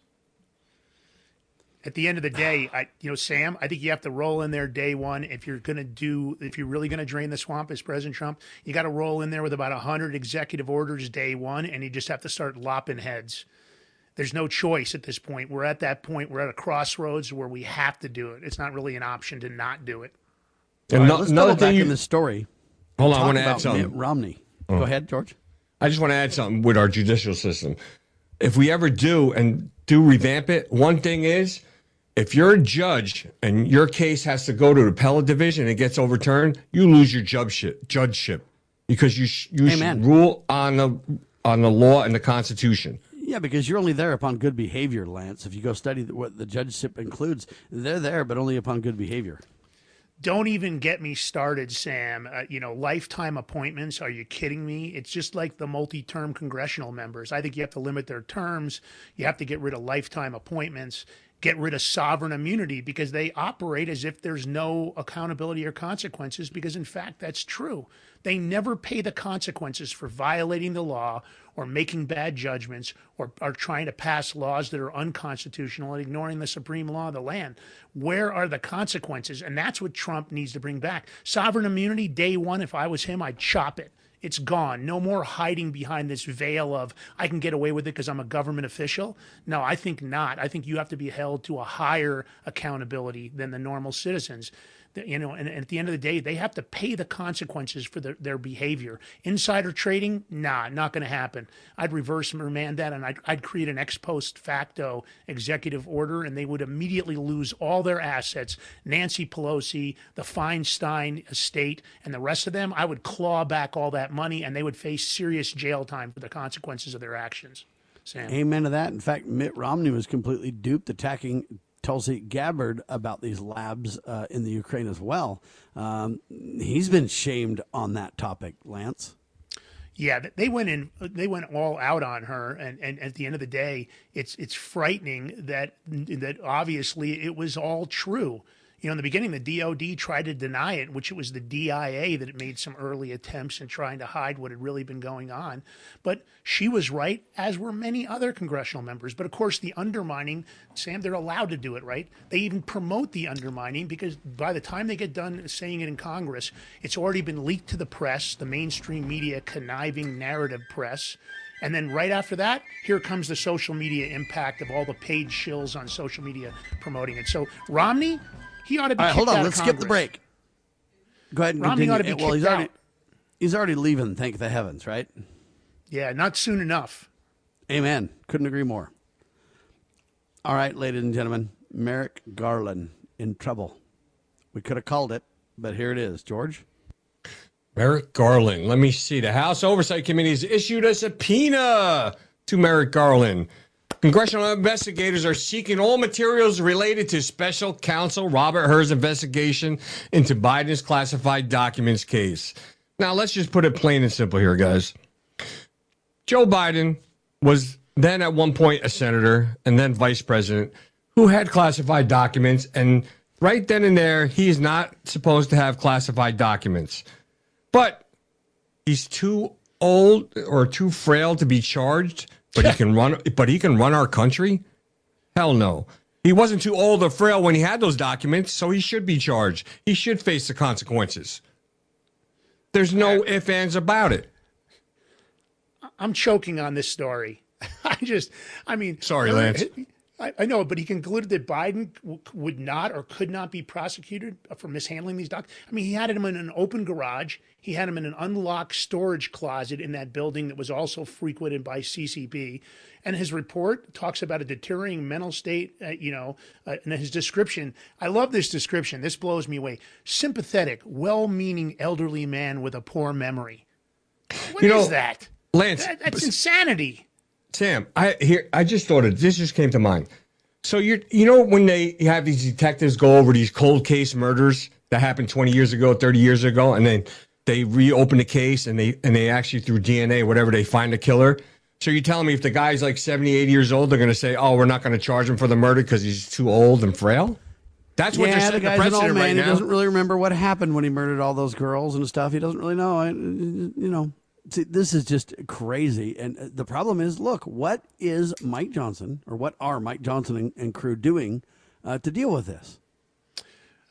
At the end of the day, I, you know, Sam, I think you have to roll in there day one if you're going to do, if you're really going to drain the swamp as President Trump. You got to roll in there with about hundred executive orders day one, and you just have to start lopping heads. There's no choice at this point. We're at that point. We're at a crossroads where we have to do it. It's not really an option to not do it. And All right, no- another back thing you- in the story. Hold on, I want to add about something. Mitt Romney. Oh. Go ahead, George. I just want to add something with our judicial system. If we ever do and do revamp it, one thing is if you're a judge and your case has to go to the appellate division and it gets overturned, you lose your judgeship, judgeship because you sh- you should rule on the on the law and the Constitution. Yeah, because you're only there upon good behavior, Lance. If you go study what the judgeship includes, they're there, but only upon good behavior. Don't even get me started, Sam. Uh, you know, lifetime appointments. Are you kidding me? It's just like the multi term congressional members. I think you have to limit their terms. You have to get rid of lifetime appointments, get rid of sovereign immunity because they operate as if there's no accountability or consequences, because in fact, that's true. They never pay the consequences for violating the law or making bad judgments or are trying to pass laws that are unconstitutional and ignoring the supreme law of the land. Where are the consequences? And that's what Trump needs to bring back. Sovereign immunity, day one, if I was him, I'd chop it It's gone. No more hiding behind this veil of I can get away with it because I'm a government official. No, I think not. I think you have to be held to a higher accountability than the normal citizens you know, and, and, at the end of the day, they have to pay the consequences for their, behavior. Insider trading, nah, not going to happen. I'd reverse and remand that and I'd, I'd create an ex post facto executive order and they would immediately lose all their assets. Nancy Pelosi, the Feinstein estate, and the rest of them, I would claw back all that money and they would face serious jail time for the consequences of their actions. Sam. Amen to that. In fact, Mitt Romney was completely duped attacking Tulsi Gabbard about these labs uh, in the Ukraine as well. Um, he's been shamed on that topic, Lance. Yeah, they went in. They went all out on her, and, and at the end of the day, it's it's frightening that that obviously it was all true you know, in the beginning, the DOD tried to deny it, which it was the DIA that made some early attempts in trying to hide what had really been going on. But she was right, as were many other congressional members. But of course, the undermining, Sam, they're allowed to do it, right? They even promote the undermining because by the time they get done saying it in Congress, it's already been leaked to the press, the mainstream media, conniving narrative press. And then right after that, here comes the social media impact of all the paid shills on social media promoting it. So Romney, he ought to be. All right, hold on. Let's skip the break. Go ahead and Romney continue. ought to be well, he's already out. he's already leaving. Thank the heavens, right? Yeah, not soon enough. Amen. Couldn't agree more. All right, ladies and gentlemen, Merrick Garland in trouble. We could have called it, but here it is, George. Merrick Garland. Let me see. The House Oversight Committee has issued a subpoena to Merrick Garland. Congressional investigators are seeking all materials related to special counsel Robert Hur's investigation into Biden's classified documents case. Now, let's just put it plain and simple here, guys. Joe Biden was then at one point a senator and then vice president who had classified documents. And right then and there, he is not supposed to have classified documents. But he's too old or too frail to be charged but he can run but he can run our country? Hell no. He wasn't too old or frail when he had those documents so he should be charged. He should face the consequences. There's no ifs ands about it. I'm choking on this story. [LAUGHS] I just, I mean, Sorry, Lance. [LAUGHS] I, I know, but he concluded that Biden w- would not or could not be prosecuted for mishandling these documents. I mean, he had him in an open garage. He had him in an unlocked storage closet in that building that was also frequented by CCP. And his report talks about a deteriorating mental state, uh, you know, uh, and his description. I love this description. This blows me away. Sympathetic, well meaning elderly man with a poor memory. What is You know, that? Lance, That- that's insanity. Sam, I here I just thought of this just came to mind. So you're you know when they have these detectives go over these cold case murders that happened 20 years ago, 30 years ago, and then they reopen the case and they and they actually through DNA, whatever, they find the killer. So you're telling me if the guy's like 70, 80 years old, they're gonna say, Oh, we're not gonna charge him for the murder because he's too old and frail? That's what yeah, the setting the, guy's an old man. right he doesn't really remember what happened when he murdered all those girls and stuff. He doesn't really know. I, you know, see, this is just crazy. And uh, the problem is, look, what is Mike Johnson or what are Mike Johnson and, and crew doing uh, to deal with this?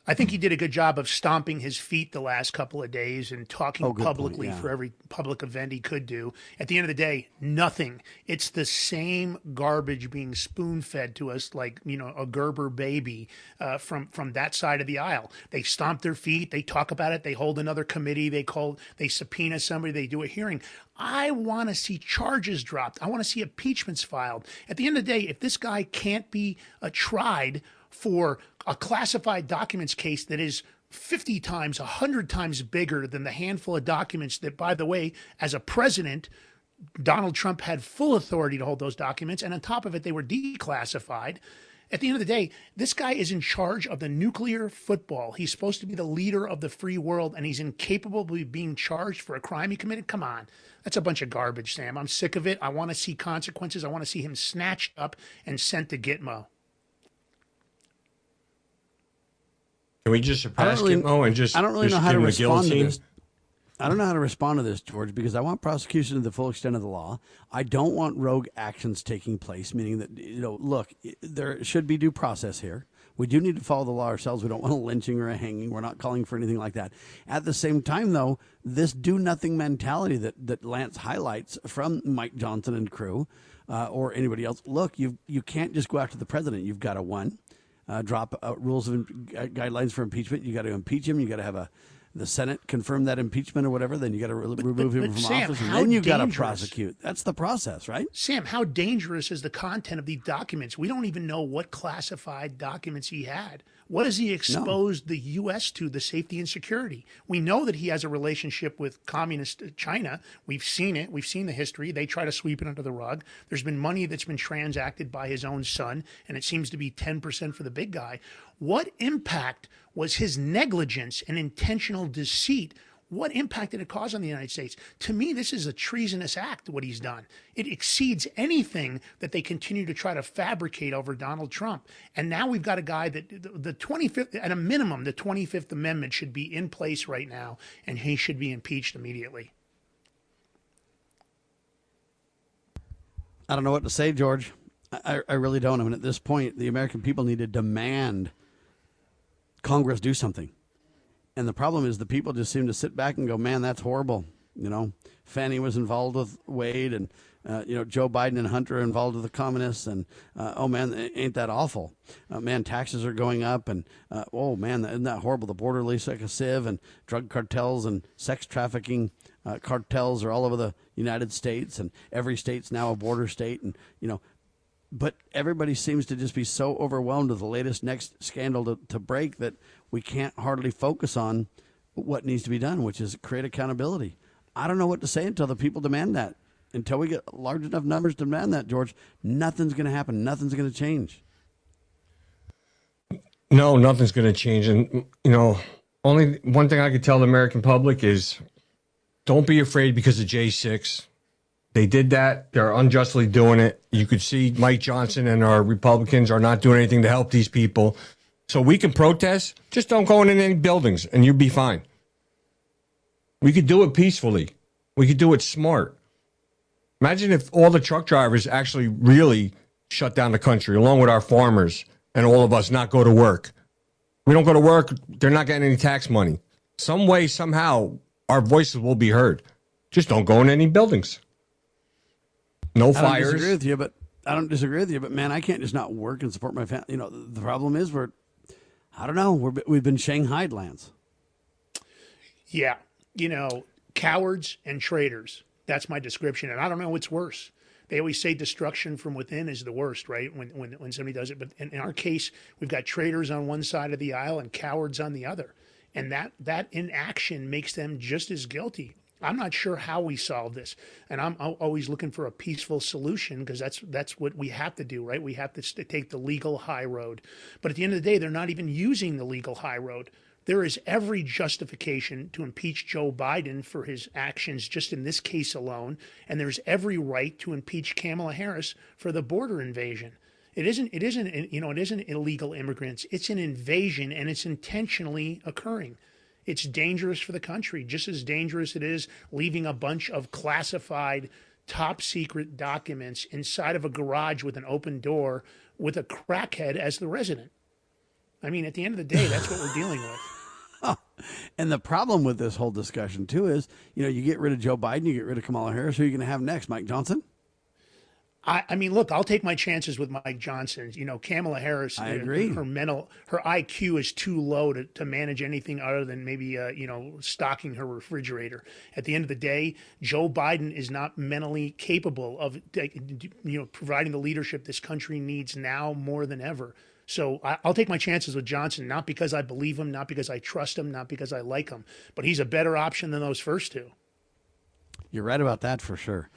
I think he did a good job of stomping his feet the last couple of days and talking Oh, good point, publicly yeah. for every public event he could do. At the end of the day, nothing. It's the same garbage being spoon fed to us like you know a Gerber baby uh, from from that side of the aisle. They stomp their feet. They talk about it. They hold another committee. They call. They subpoena somebody. They do a hearing. I want to see charges dropped. I want to see impeachments filed. At the end of the day, if this guy can't be uh, tried for a classified documents case that is 50 times, 100 times bigger than the handful of documents that, by the way, as a president, Donald Trump had full authority to hold those documents. And on top of it, they were declassified. At the end of the day, this guy is in charge of the nuclear football. He's supposed to be the leader of the free world, and he's incapable of being charged for a crime he committed. Come on. That's a bunch of garbage, Sam. I'm sick of it. I want to see consequences. I want to see him snatched up and sent to Gitmo. Can we just surpass really, Gitmo and just I don't really just know how to respond to this. I don't know how to respond to this, George, because I want prosecution to the full extent of the law. I don't want rogue actions taking place, meaning that you know, look, there should be due process here. We We do need to follow the law ourselves. We don't want a lynching or a hanging. We're not calling for anything like that. At the same time, though, this do nothing mentality that, that Lance highlights from Mike Johnson and crew uh, or anybody else. Look, you you can't just go after the president. You've got to one uh, drop uh, rules of guidelines for impeachment. You got to impeach him. You got to have a the Senate confirm that impeachment or whatever. Then you got to re- remove but, him from Sam, office, and then you got to prosecute. That's the process, right? Sam, how dangerous is the content of these documents? We don't even know what classified documents he had. What has he exposed the U.S. to, the safety and security? We know that he has a relationship with communist uh, China. We've seen it. We've seen the history. They try to sweep it under the rug. There's been money that's been transacted by his own son, and it seems to be 10% for the big guy. What impact was his negligence and intentional deceit what impact did it cause on the United States? To me, this is a treasonous act, what he's done. It exceeds anything that they continue to try to fabricate over Donald Trump. And now we've got a guy that the the 25th, at a minimum, the 25th Amendment should be in place right now, and he should be impeached immediately. I don't know what to say, George. I, I really don't. I mean, at this point, the American people need to demand Congress do something. And the problem is the people just seem to sit back and go, man, that's horrible. You know, Fani was involved with Wade, and, uh, you know, Joe Biden and Hunter involved with the communists. And, uh, oh, man, ain't that awful? Uh, man, taxes are going up. And, uh, oh, man, isn't that horrible? The border leaks like a sieve, and drug cartels and sex trafficking uh, cartels are all over the United States, and every state's now a border state. And, you know, but everybody seems to just be so overwhelmed with the latest next scandal to, to break that we can't hardly focus on what needs to be done, which is create accountability. I don't know what to say until the people demand that. Until we get large enough numbers to demand that, George, nothing's going to happen. Nothing's going to change. No, nothing's going to change. And, you know, only one thing I could tell the American public is don't be afraid because of J6. They did that. They're unjustly doing it. You could see Mike Johnson and our Republicans are not doing anything to help these people. So we can protest. Just don't go in any buildings and you'll be fine. We could do it peacefully. We could do it smart. Imagine if all the truck drivers actually really shut down the country, along with our farmers and all of us not go to work. We don't go to work, they're not getting any tax money. Some way, somehow, our voices will be heard. Just don't go in any buildings. No I don't disagree with you, but I don't disagree with you. But man, I can't just not work and support my family. You know, the problem is we're, I don't know, we're, we've been shanghaied, Lance. Yeah. You know, cowards and traitors. That's my description. And I don't know what's worse. They always say destruction from within is the worst, right? When, when, when somebody does it. But in, in our case, we've got traitors on one side of the aisle and cowards on the other. And that, that inaction makes them just as guilty. I'm not sure how we solve this, and I'm always looking for a peaceful solution because that's that's what we have to do, right? We have to st- take the legal high road, but at the end of the day, they're not even using the legal high road. There is every justification to impeach Joe Biden for his actions just in this case alone, and there's every right to impeach Kamala Harris for the border invasion. It isn't. It isn't. You know. It isn't illegal immigrants. It's an invasion, and it's intentionally occurring. It's dangerous for the country, just as dangerous it is leaving a bunch of classified, top secret documents inside of a garage with an open door with a crackhead as the resident. I mean, at the end of the day, that's what we're dealing with. [LAUGHS] And the problem with this whole discussion too is, you know, you get rid of Joe Biden, you get rid of Kamala Harris. Who are you going to have next? Mike Johnson? I, I mean, look, I'll take my chances with Mike Johnson. You know, Kamala Harris. I agree. Her mental, her IQ is too low to, to manage anything other than maybe, uh, you know, stocking her refrigerator. At the end of the day, Joe Biden is not mentally capable of, you know, providing the leadership this country needs now more than ever. So I, I'll take my chances with Johnson, not because I believe him, not because I trust him, not because I like him, but he's a better option than those first two. You're right about that for sure.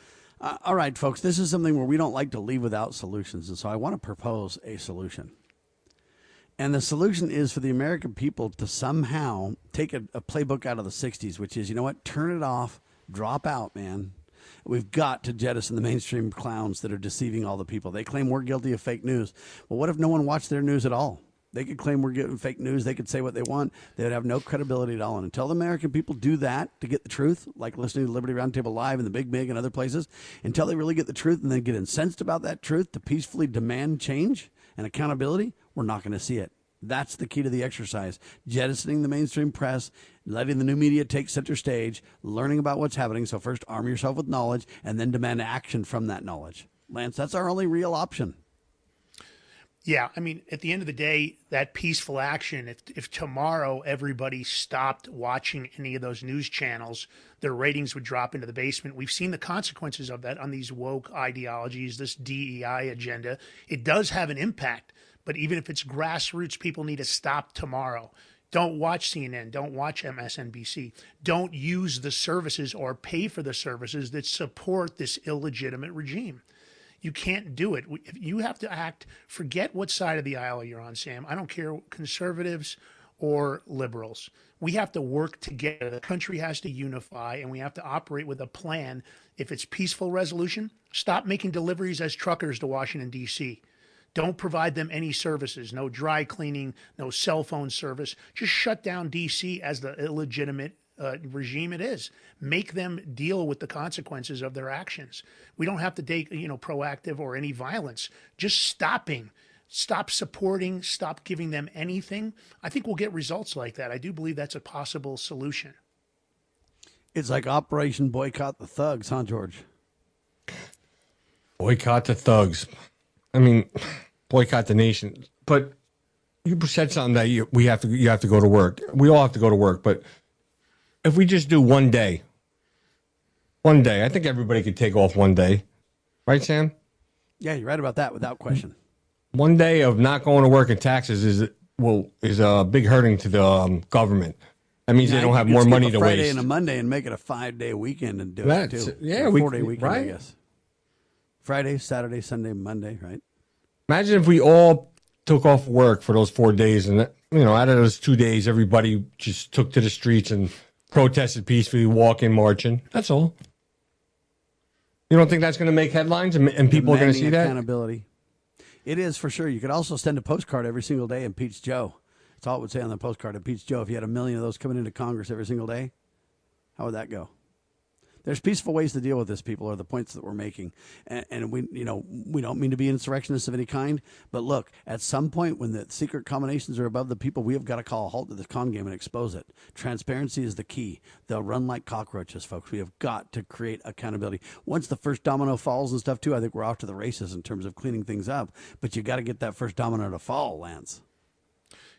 Uh, all right, folks, this is something where we don't like to leave without solutions. And so I want to propose a solution. And the solution is for the American people to somehow take a, a playbook out of the 60s, which is, you know what, turn it off, drop out, man. We've got to jettison the mainstream clowns that are deceiving all the people. They claim we're guilty of fake news. Well, what if no one watched their news at all? They could claim we're getting fake news. They could say what they want. They would have no credibility at all. And until the American people do that to get the truth, like listening to Liberty Roundtable Live and the Big Mig and other places, until they really get the truth and then get incensed about that truth to peacefully demand change and accountability, we're not going to see it. That's the key to the exercise. Jettisoning the mainstream press, letting the new media take center stage, learning about what's happening. So, first, arm yourself with knowledge and then demand action from that knowledge. Lance, that's our only real option. Yeah, I mean, at the end of the day, that peaceful action, if, if tomorrow everybody stopped watching any of those news channels, their ratings would drop into the basement. We've seen the consequences of that on these woke ideologies, this DEI agenda. It does have an impact, but even if it's grassroots, people need to stop tomorrow. Don't watch CNN. Don't watch MSNBC. Don't use the services or pay for the services that support this illegitimate regime. You can't do it. You have to act. Forget what side of the aisle you're on, Sam. I don't care, conservatives or liberals. We have to work together. The country has to unify, and we have to operate with a plan. If it's peaceful resolution, stop making deliveries as truckers to Washington, D.C. Don't provide them any services, no dry cleaning, no cell phone service. Just shut down DC as the illegitimate uh, regime it is. Make them deal with the consequences of their actions. We don't have to take, you know, proactive or any violence. Just stopping, stop supporting, stop giving them anything. I think we'll get results like that. I do believe that's a possible solution. It's like Operation Boycott the Thugs, huh, George? Boycott the thugs. I mean, boycott the nation. But you said something that you, we have to you have to go to work. We all have to go to work, but if we just do one day, one day, I think everybody could take off one day, right, Sam? Yeah, you're right about that, without question. One day of not going to work and taxes is well is a big hurting to the um, government. That means Yeah, they don't have more money a to Friday waste. and a Monday and make it a five day weekend and do That's- it too. yeah, we- four day weekend, I guess. Friday, Saturday, Sunday, Monday, right? Imagine if we all took off work for those four days, and you know, out of those two days, everybody just took to the streets and protested peacefully, walking, marching. That's all. You don't think that's going to make headlines, and, and people are going to see that? accountability. It is for sure. You could also send a postcard every single day, impeach Joe. That's all it would say on the postcard. Impeach Joe. If you had a million of those coming into Congress every single day, how would that go? There's peaceful ways to deal with this. People are the points that we're making, and, and we, you know, we don't mean to be insurrectionists of any kind. But look, at some point, when the secret combinations are above the people, we have got to call a halt to this con game and expose it. Transparency is the key. They'll run like cockroaches, folks. We have got to create accountability. Once the first domino falls and stuff too, I think we're off to the races in terms of cleaning things up. But you got to get that first domino to fall, Lance.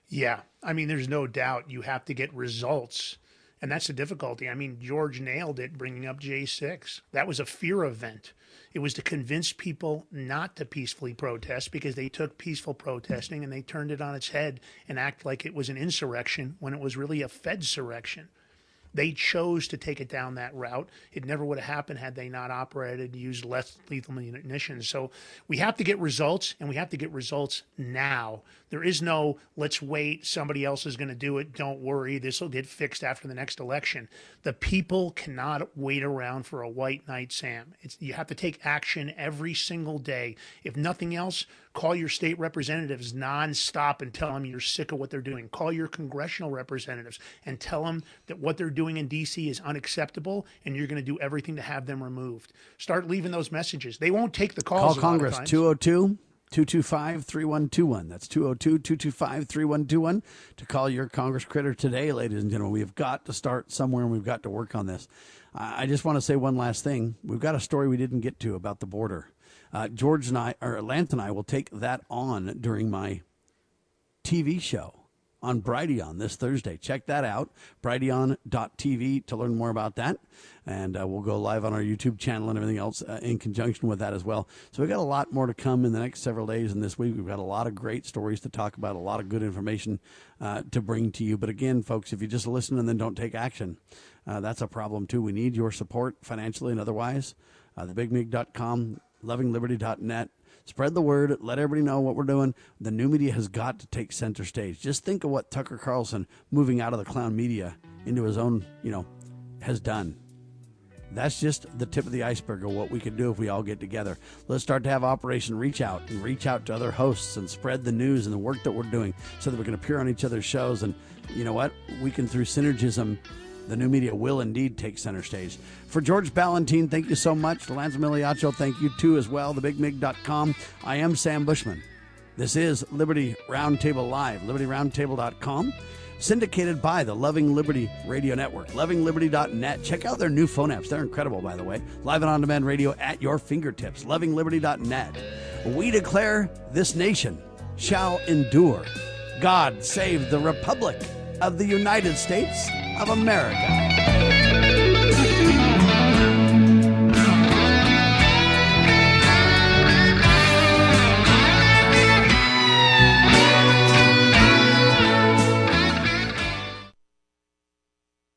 Yeah. I mean, there's no doubt you have to get results. And that's the difficulty. I mean, George nailed it bringing up J6. That was a fear event. It was to convince people not to peacefully protest because they took peaceful protesting and they turned it on its head and act like it was an insurrection when it was really a Fed Fedsurrection. They chose to take it down that route. It never would have happened had they not operated, used less lethal munitions. So we have to get results, and we have to get results now. There is no let's wait, somebody else is going to do it. Don't worry, this will get fixed after the next election. The people cannot wait around for a white knight, Sam. It's, you have to take action every single day. If nothing else, call your state representatives nonstop and tell them you're sick of what they're doing. Call your congressional representatives and tell them that what they're doing in D.C. is unacceptable and you're going to do everything to have them removed. Start leaving those messages. They won't take the calls. Call Congress times. 202 225 3121. That's 202 225 3121 to call your Congress critter today, ladies and gentlemen. We've got to start somewhere and we've got to work on this. I just want to say one last thing. We've got a story we didn't get to about the border. Uh, George and I, or Lance and I, will take that on during my TV show on Brighteon this Thursday. Check that out, brighteon.tv to learn more about that. And uh, we'll go live on our YouTube channel and everything else uh, in conjunction with that as well. So we've got a lot more to come in the next several days and this week. We've got a lot of great stories to talk about, a lot of good information uh, to bring to you. But again, folks, if you just listen and then don't take action, uh, that's a problem too. We need your support financially and otherwise. Uh, lovingliberty.net. Spread the word. Let everybody know what we're doing. The new media has got to take center stage. Just think of what Tucker Carlson moving out of the clown media into his own, you know, has done. That's just the tip of the iceberg of what we can do if we all get together. Let's start to have Operation Reach Out and reach out to other hosts and spread the news and the work that we're doing so that we can appear on each other's shows. And you know what? We can, through synergism, the new media will indeed take center stage. For George Balloutine, thank you so much. Lance Migliaccio, thank you too as well. TheBigMig.com. I am Sam Bushman. This is Liberty Roundtable Live, libertyroundtable.com, syndicated by the Loving Liberty Radio Network, lovingliberty.net. Check out their new phone apps. They're incredible, by the way. Live and on demand radio at your fingertips, lovingliberty.net. We declare this nation shall endure. God save the Republic of the United States of America.